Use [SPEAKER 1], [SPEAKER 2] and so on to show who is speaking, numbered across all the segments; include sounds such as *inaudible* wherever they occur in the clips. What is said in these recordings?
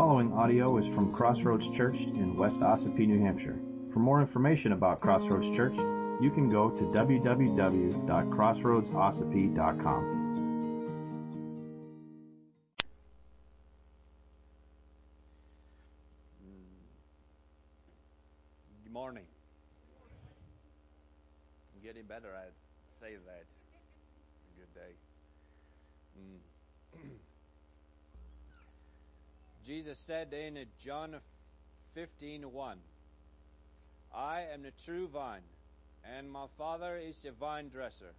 [SPEAKER 1] following audio is from Crossroads Church in West Ossipee, New Hampshire. For more information about Crossroads Church, you can go to www.crossroadsossipee.com.
[SPEAKER 2] Jesus said in John 15:1, I am the true vine, and my Father is the vine dresser.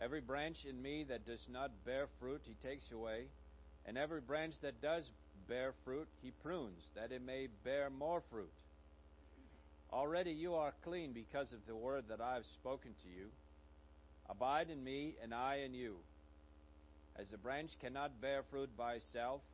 [SPEAKER 2] Every branch in me that does not bear fruit, he takes away, and every branch that does bear fruit, he prunes, that it may bear more fruit. Already you are clean because of the word that I have spoken to you. Abide in me, and I in you. As a branch cannot bear fruit by itself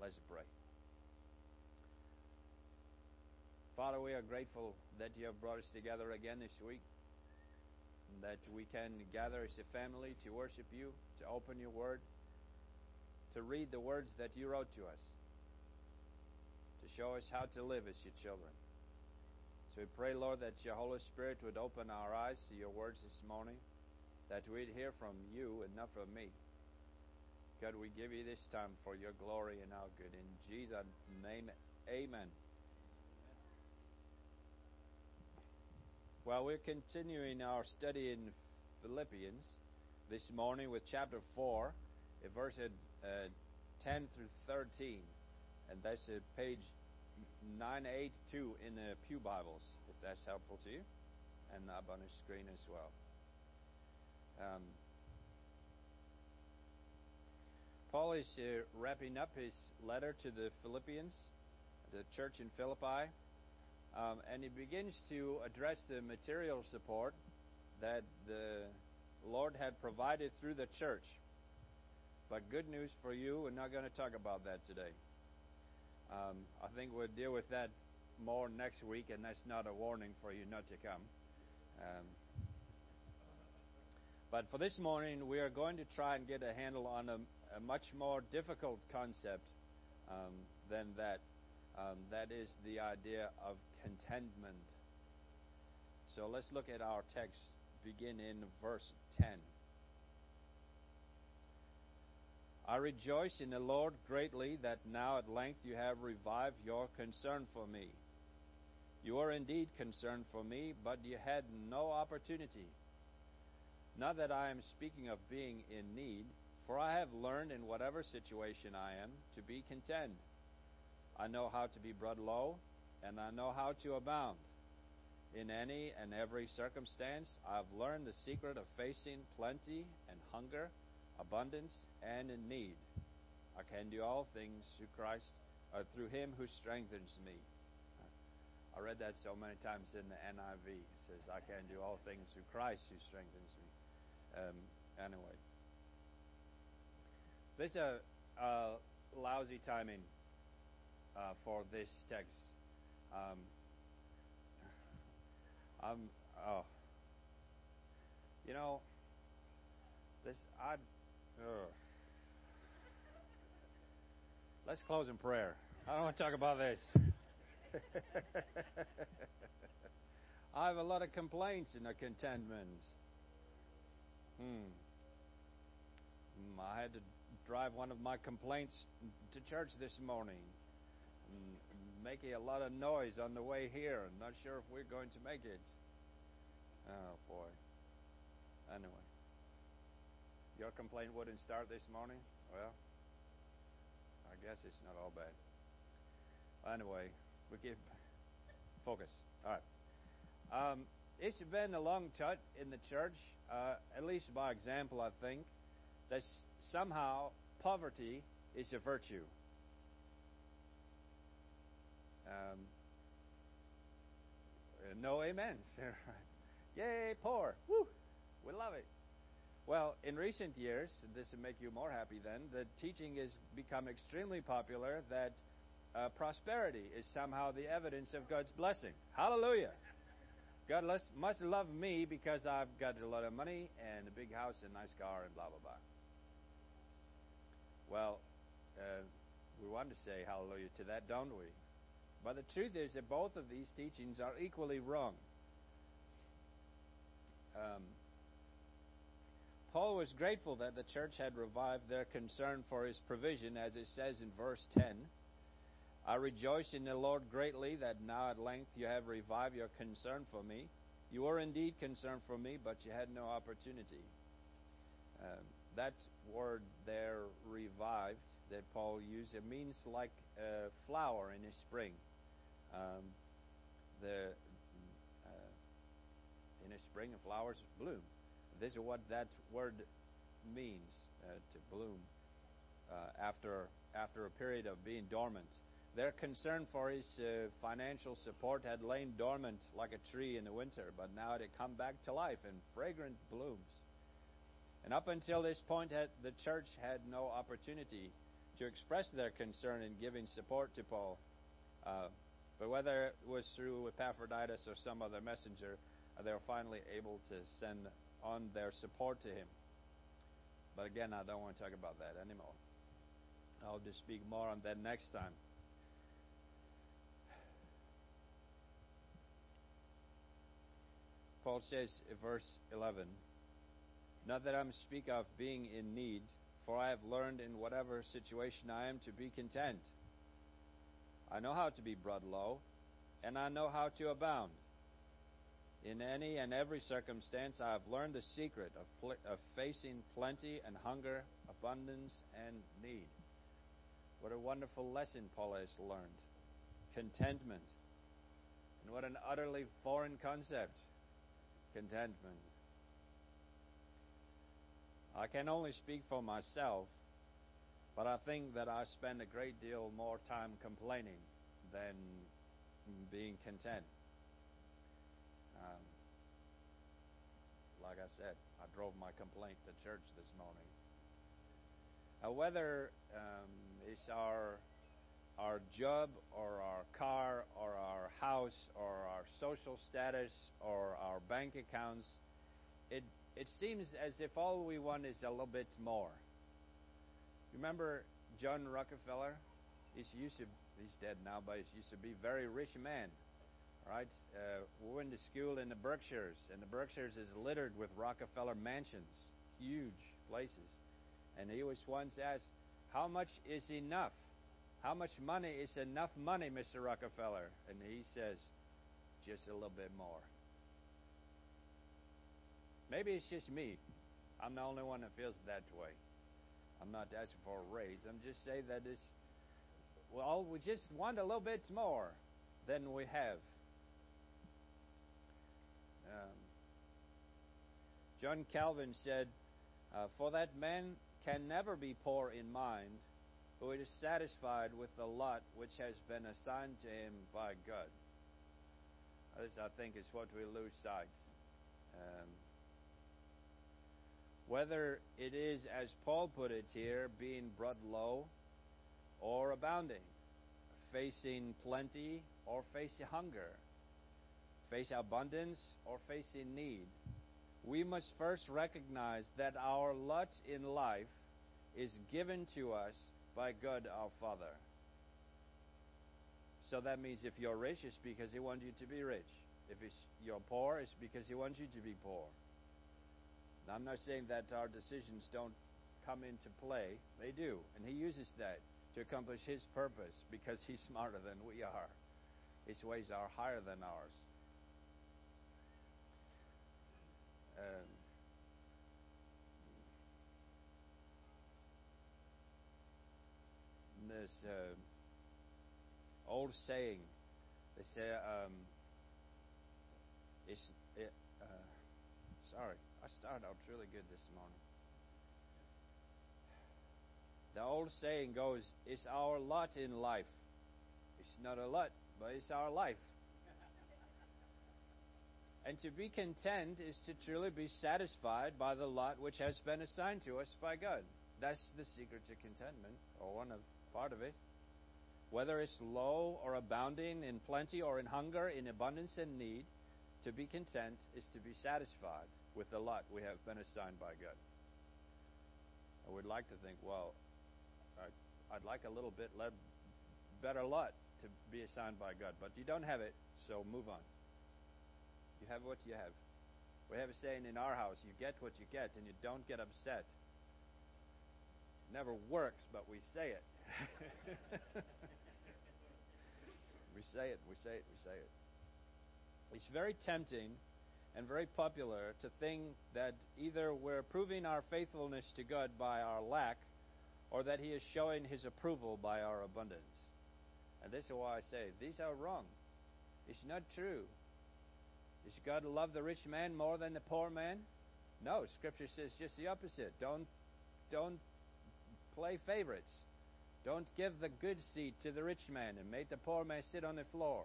[SPEAKER 2] Let's pray. Father, we are grateful that you have brought us together again this week, that we can gather as a family to worship you, to open your word, to read the words that you wrote to us, to show us how to live as your children. So we pray, Lord, that your Holy Spirit would open our eyes to your words this morning, that we'd hear from you and not from me. God, we give you this time for your glory and our good. In Jesus' name, amen. Well, we're continuing our study in Philippians this morning with chapter 4, verses uh, 10 through 13. And that's uh, page 982 in the Pew Bibles, if that's helpful to you, and up on the screen as well. Um, Paul is uh, wrapping up his letter to the Philippians, the church in Philippi, um, and he begins to address the material support that the Lord had provided through the church. But good news for you, we're not going to talk about that today. Um, I think we'll deal with that more next week, and that's not a warning for you not to come. Um, but for this morning, we are going to try and get a handle on a, a much more difficult concept um, than that. Um, that is the idea of contentment. So let's look at our text, begin in verse 10. I rejoice in the Lord greatly that now at length you have revived your concern for me. You are indeed concerned for me, but you had no opportunity. Not that I am speaking of being in need, for I have learned in whatever situation I am to be content. I know how to be brought low, and I know how to abound. In any and every circumstance, I have learned the secret of facing plenty and hunger abundance, and in need. I can do all things through Christ, or through Him who strengthens me. I read that so many times in the NIV. It says, I can do all things through Christ who strengthens me. Um, anyway. This is a, a lousy timing uh, for this text. Um, I'm, oh. You know, this, I. Let's close in prayer. I don't want to talk about this. *laughs* I have a lot of complaints and a contentment. Hmm. I had to drive one of my complaints to church this morning. making a lot of noise on the way here. Not sure if we're going to make it. Oh, boy. Anyway. Your complaint wouldn't start this morning? Well, I guess it's not all bad. Anyway, we keep focus. All right. Um, it's been a long time in the church, uh, at least by example, I think, that somehow poverty is a virtue. Um, uh, no amens. *laughs* Yay, poor. Woo! We love it. Well, in recent years, this will make you more happy then, the teaching has become extremely popular that uh, prosperity is somehow the evidence of God's blessing. Hallelujah. God must love me because I've got a lot of money and a big house and a nice car and blah, blah, blah. Well, uh, we want to say hallelujah to that, don't we? But the truth is that both of these teachings are equally wrong. Um, Paul was grateful that the church had revived their concern for his provision, as it says in verse 10. I rejoice in the Lord greatly that now at length you have revived your concern for me. You were indeed concerned for me, but you had no opportunity. Um, that word there, revived, that Paul used, it means like a flower in a spring. Um, the uh, in a spring, flowers bloom. This is what that word means uh, to bloom uh, after after a period of being dormant. Their concern for his uh, financial support had lain dormant like a tree in the winter, but now it had come back to life in fragrant blooms. And up until this point, the church had no opportunity to express their concern in giving support to Paul. Uh, but whether it was through Epaphroditus or some other messenger, uh, they were finally able to send on their support to him. But again, I don't want to talk about that anymore. I'll just speak more on that next time. Paul says in verse 11, Not that I am speak of being in need, for I have learned in whatever situation I am to be content. I know how to be brought low, and I know how to abound. In any and every circumstance, I have learned the secret of, pl- of facing plenty and hunger, abundance and need. What a wonderful lesson Paul has learned. Contentment. And what an utterly foreign concept. Contentment. I can only speak for myself, but I think that I spend a great deal more time complaining than being content. Um, like I said, I drove my complaint to church this morning. Uh, whether um, it's our our job or our car or our house or our social status or our bank accounts, it it seems as if all we want is a little bit more. Remember John Rockefeller? He's used to he's dead now, but he used to be a very rich man. Right? Uh, we went to school in the Berkshires, and the Berkshires is littered with Rockefeller mansions, huge places. And he was once asked, How much is enough? How much money is enough money, Mr. Rockefeller? And he says, Just a little bit more. Maybe it's just me. I'm the only one that feels that way. I'm not asking for a raise. I'm just saying that it's, well, we just want a little bit more than we have. Um, John Calvin said, uh, For that man can never be poor in mind, who is satisfied with the lot which has been assigned to him by God. This, I think, is what we lose sight. Um, whether it is, as Paul put it here, being brought low or abounding, facing plenty or facing hunger, face abundance or facing need, we must first recognize that our lot in life is given to us by God our Father. So that means if you're rich, it's because He wants you to be rich. If you're poor, it's because He wants you to be poor. Now, I'm not saying that our decisions don't come into play. They do. And He uses that to accomplish His purpose because He's smarter than we are. His ways are higher than ours. Um, this uh, old saying, they say, um, it's, it, uh, sorry, I started out really good this morning. The old saying goes, it's our lot in life. It's not a lot, but it's our life. *laughs* And to be content is to truly be satisfied by the lot which has been assigned to us by God. That's the secret to contentment, or one of part of it. Whether it's low or abounding, in plenty or in hunger, in abundance and need, to be content is to be satisfied with the lot we have been assigned by God. I would like to think, well, I'd like a little bit better lot to be assigned by God, but you don't have it, so move on. You have what you have. We have a saying in our house you get what you get, and you don't get upset. It never works, but we say it. *laughs* we say it, we say it, we say it. It's very tempting and very popular to think that either we're proving our faithfulness to God by our lack or that He is showing His approval by our abundance. And this is why I say these are wrong. It's not true. Is God to love the rich man more than the poor man? No, Scripture says just the opposite. Don't don't play favorites. Don't give the good seat to the rich man and make the poor man sit on the floor.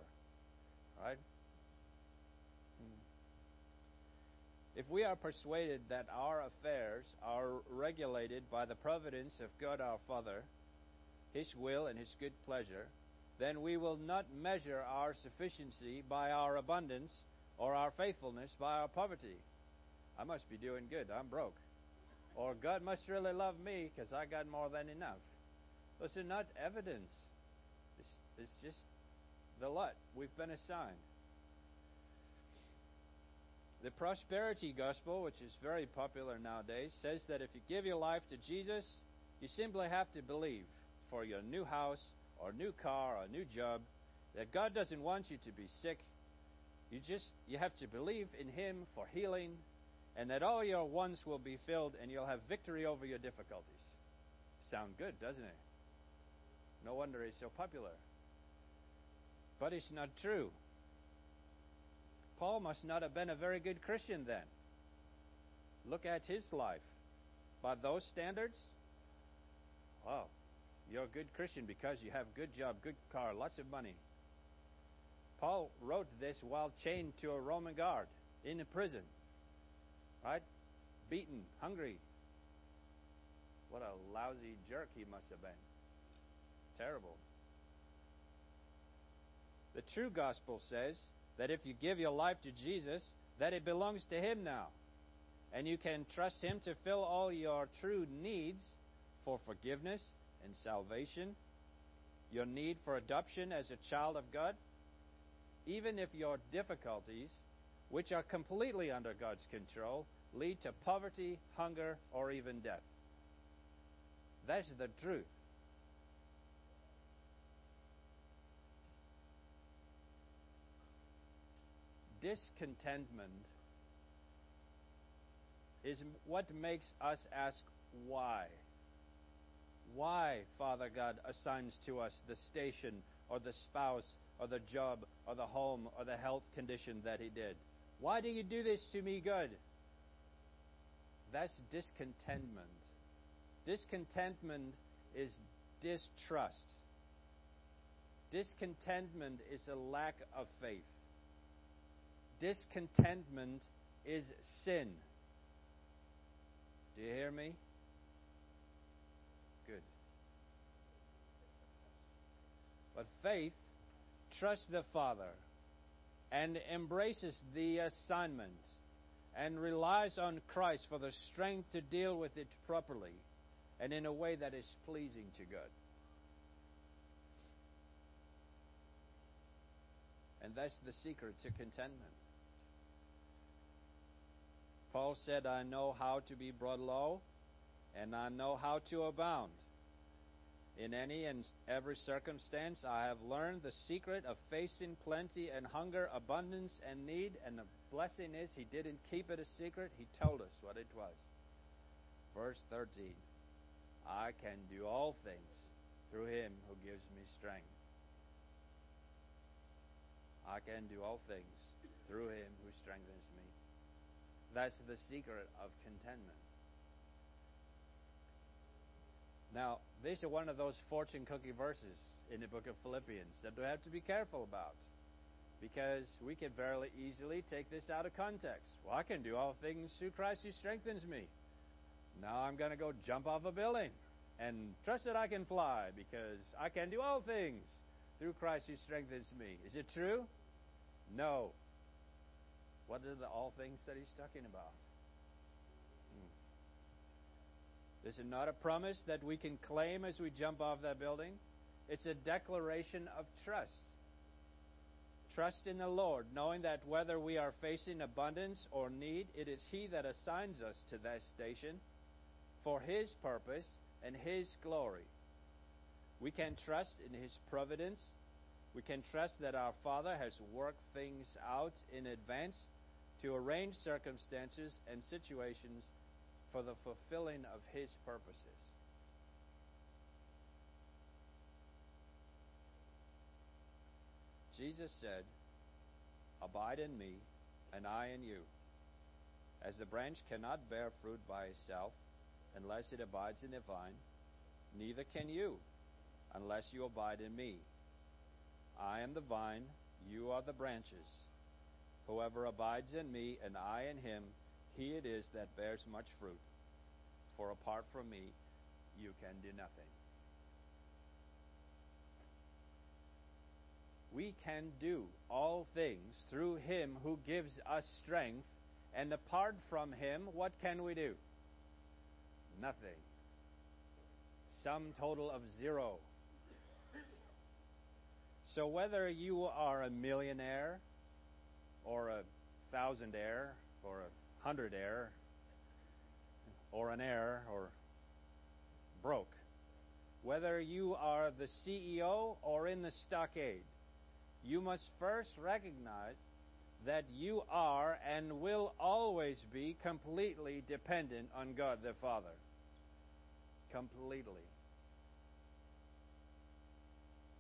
[SPEAKER 2] Right? Hmm. If we are persuaded that our affairs are regulated by the providence of God our Father, His will and His good pleasure, then we will not measure our sufficiency by our abundance or our faithfulness by our poverty. I must be doing good. I'm broke. Or God must really love me because I got more than enough. Those are not evidence. It's, it's just the lot we've been assigned. The prosperity gospel, which is very popular nowadays, says that if you give your life to Jesus, you simply have to believe for your new house or new car or new job that God doesn't want you to be sick. You just you have to believe in him for healing and that all your wants will be filled and you'll have victory over your difficulties. Sound good, doesn't it? No wonder it's so popular. But it's not true. Paul must not have been a very good Christian then. Look at his life. By those standards, wow, you're a good Christian because you have good job, good car, lots of money. Paul wrote this while chained to a Roman guard in a prison. Right? Beaten, hungry. What a lousy jerk he must have been. Terrible. The true gospel says that if you give your life to Jesus, that it belongs to Him now. And you can trust Him to fill all your true needs for forgiveness and salvation, your need for adoption as a child of God, even if your difficulties, which are completely under God's control, lead to poverty, hunger, or even death. That's the truth. Discontentment is what makes us ask why. Why, Father God, assigns to us the station or the spouse or the job or the home or the health condition that He did? Why do you do this to me, God? That's discontentment. Discontentment is distrust. Discontentment is a lack of faith discontentment is sin. Do you hear me? Good. But faith trusts the Father and embraces the assignment and relies on Christ for the strength to deal with it properly and in a way that is pleasing to God. And that's the secret to contentment. Paul said, I know how to be brought low, and I know how to abound. In any and every circumstance, I have learned the secret of facing plenty and hunger, abundance and need. And the blessing is, He didn't keep it a secret, He told us what it was. Verse 13 I can do all things through Him who gives me strength. I can do all things through Him who strengthens me. That's the secret of contentment. Now, these are one of those fortune cookie verses in the book of Philippians that we have to be careful about because we can very easily take this out of context. Well, I can do all things through Christ who strengthens me. Now I'm going to go jump off a building and trust that I can fly because I can do all things through Christ who strengthens me. Is it true? No. What are the all things that he's talking about? Hmm. This is not a promise that we can claim as we jump off that building. It's a declaration of trust. Trust in the Lord, knowing that whether we are facing abundance or need, it is He that assigns us to that station for His purpose and His glory. We can trust in His providence. We can trust that our Father has worked things out in advance to arrange circumstances and situations for the fulfilling of His purposes. Jesus said, Abide in me, and I in you. As the branch cannot bear fruit by itself unless it abides in the vine, neither can you unless you abide in me. I am the vine, you are the branches. Whoever abides in me, and I in him, he it is that bears much fruit. For apart from me, you can do nothing. We can do all things through him who gives us strength, and apart from him, what can we do? Nothing. Sum total of zero. So whether you are a millionaire, or a thousand thousandaire, or a hundred hundredaire, or an heir, or broke, whether you are the CEO or in the stockade, you must first recognize that you are and will always be completely dependent on God the Father. Completely.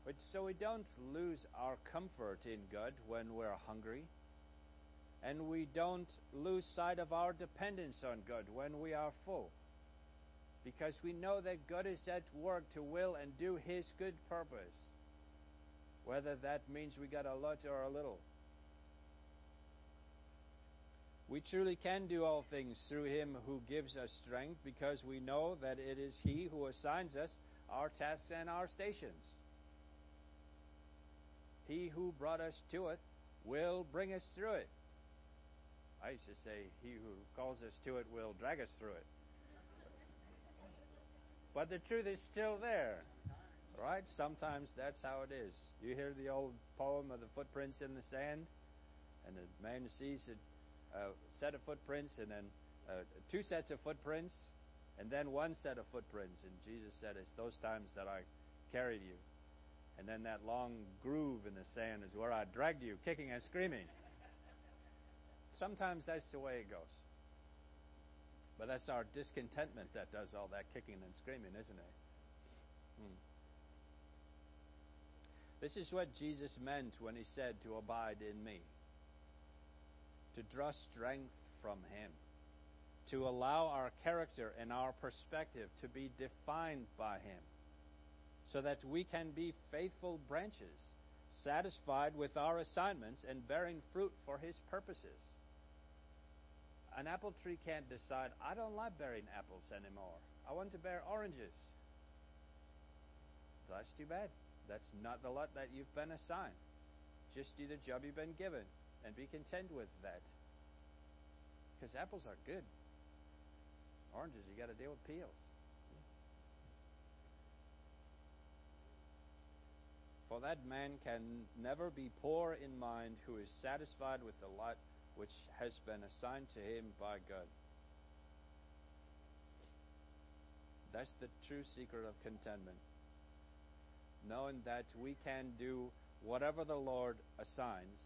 [SPEAKER 2] But so we don't lose our comfort in God when we're hungry. And we don't lose sight of our dependence on God when we are full. Because we know that God is at work to will and do His good purpose. Whether that means we got a lot or a little. We truly can do all things through Him who gives us strength because we know that it is He who assigns us our tasks and our stations. He who brought us to it will bring us through it. I used to say, He who calls us to it will drag us through it. But the truth is still there. Right? Sometimes that's how it is. You hear the old poem of the footprints in the sand, and the man sees a, a set of footprints, and then uh, two sets of footprints, and then one set of footprints. And Jesus said, It's those times that I carried you. And then that long groove in the sand is where I dragged you, kicking and screaming. Sometimes that's the way it goes. But that's our discontentment that does all that kicking and screaming, isn't it? Hmm. This is what Jesus meant when he said to abide in me. To draw strength from him. To allow our character and our perspective to be defined by him. So that we can be faithful branches, satisfied with our assignments and bearing fruit for his purposes. An apple tree can't decide, I don't like bearing apples anymore. I want to bear oranges. That's too bad. That's not the lot that you've been assigned. Just do the job you've been given and be content with that. Because apples are good. Oranges, you got to deal with peels. For that man can never be poor in mind who is satisfied with the lot which has been assigned to him by God. That's the true secret of contentment. knowing that we can do whatever the Lord assigns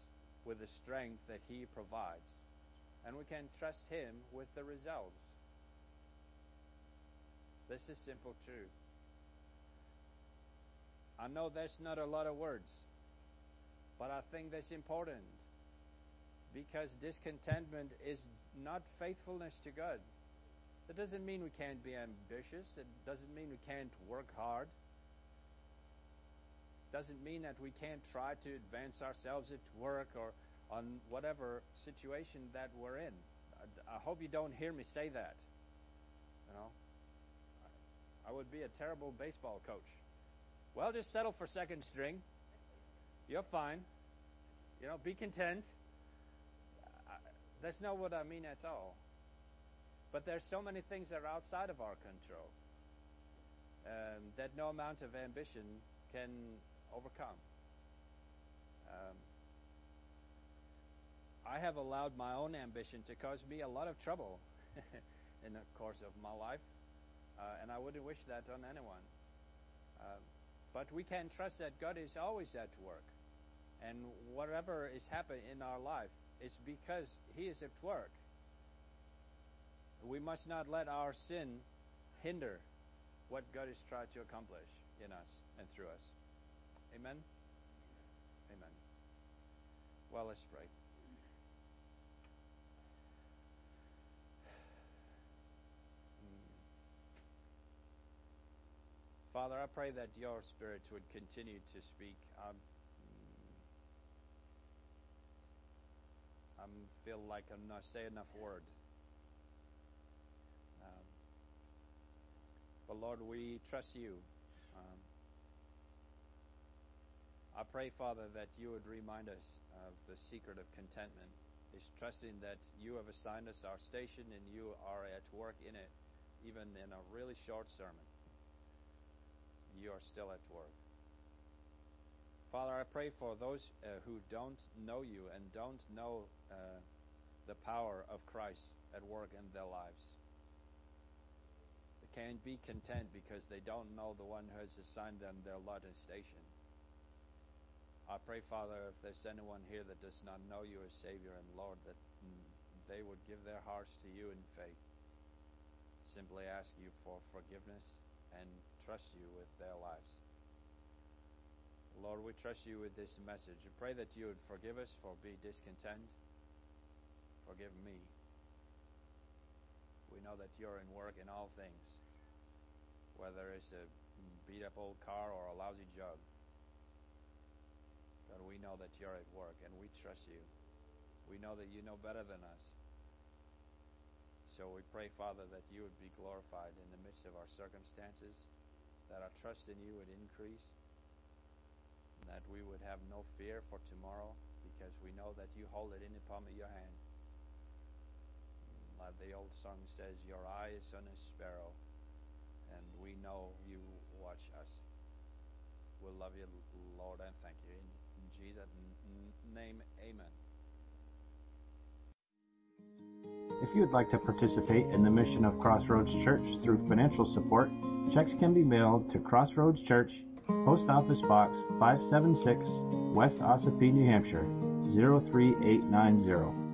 [SPEAKER 2] with the strength that He provides, and we can trust Him with the results. This is simple truth. I know that's not a lot of words, but I think that's important because discontentment is not faithfulness to God. That doesn't mean we can't be ambitious. It doesn't mean we can't work hard. It doesn't mean that we can't try to advance ourselves at work or on whatever situation that we're in. I, I hope you don't hear me say that. You know, I, I would be a terrible baseball coach. Well, just settle for second string. You're fine. You know, be content. That's not what I mean at all. But there's so many things that are outside of our control um, that no amount of ambition can overcome. Um, I have allowed my own ambition to cause me a lot of trouble *laughs* in the course of my life, uh, and I wouldn't wish that on anyone. Um, but we can trust that God is always at work, and whatever is happening in our life is because He is at work. We must not let our sin hinder what God is trying to accomplish in us and through us. Amen? Amen. Well, let's pray. Father, I pray that your Spirit would continue to speak. I I feel like I'm not saying enough word. Um, but Lord, we trust you. Um, I pray, Father, that you would remind us of the secret of contentment, is trusting that you have assigned us our station and you are at work in it, even in a really short sermon. You are still at work. Father, I pray for those uh, who don't know you and don't know uh, the power of Christ at work in their lives. They can't be content because they don't know the one who has assigned them their lot and station. I pray, Father, if there's anyone here that does not know you as Savior and Lord, that they would give their hearts to you in faith. Simply ask you for forgiveness and trust you with their lives. Lord, we trust you with this message. We pray that you would forgive us for being discontent. Forgive me. We know that you're in work in all things, whether it's a beat up old car or a lousy job. God, we know that you're at work and we trust you. We know that you know better than us. So we pray, Father, that you would be glorified in the midst of our circumstances, that our trust in you would increase, that we would have no fear for tomorrow because we know that you hold it in the palm of your hand. Like the old song says, Your eye is on a sparrow, and we know you watch us. We love you, Lord, and thank you. In, Jesus' name, amen.
[SPEAKER 1] If you would like to participate in the mission of Crossroads Church through financial support, checks can be mailed to Crossroads Church, Post Office Box 576, West Ossipee, New Hampshire 03890.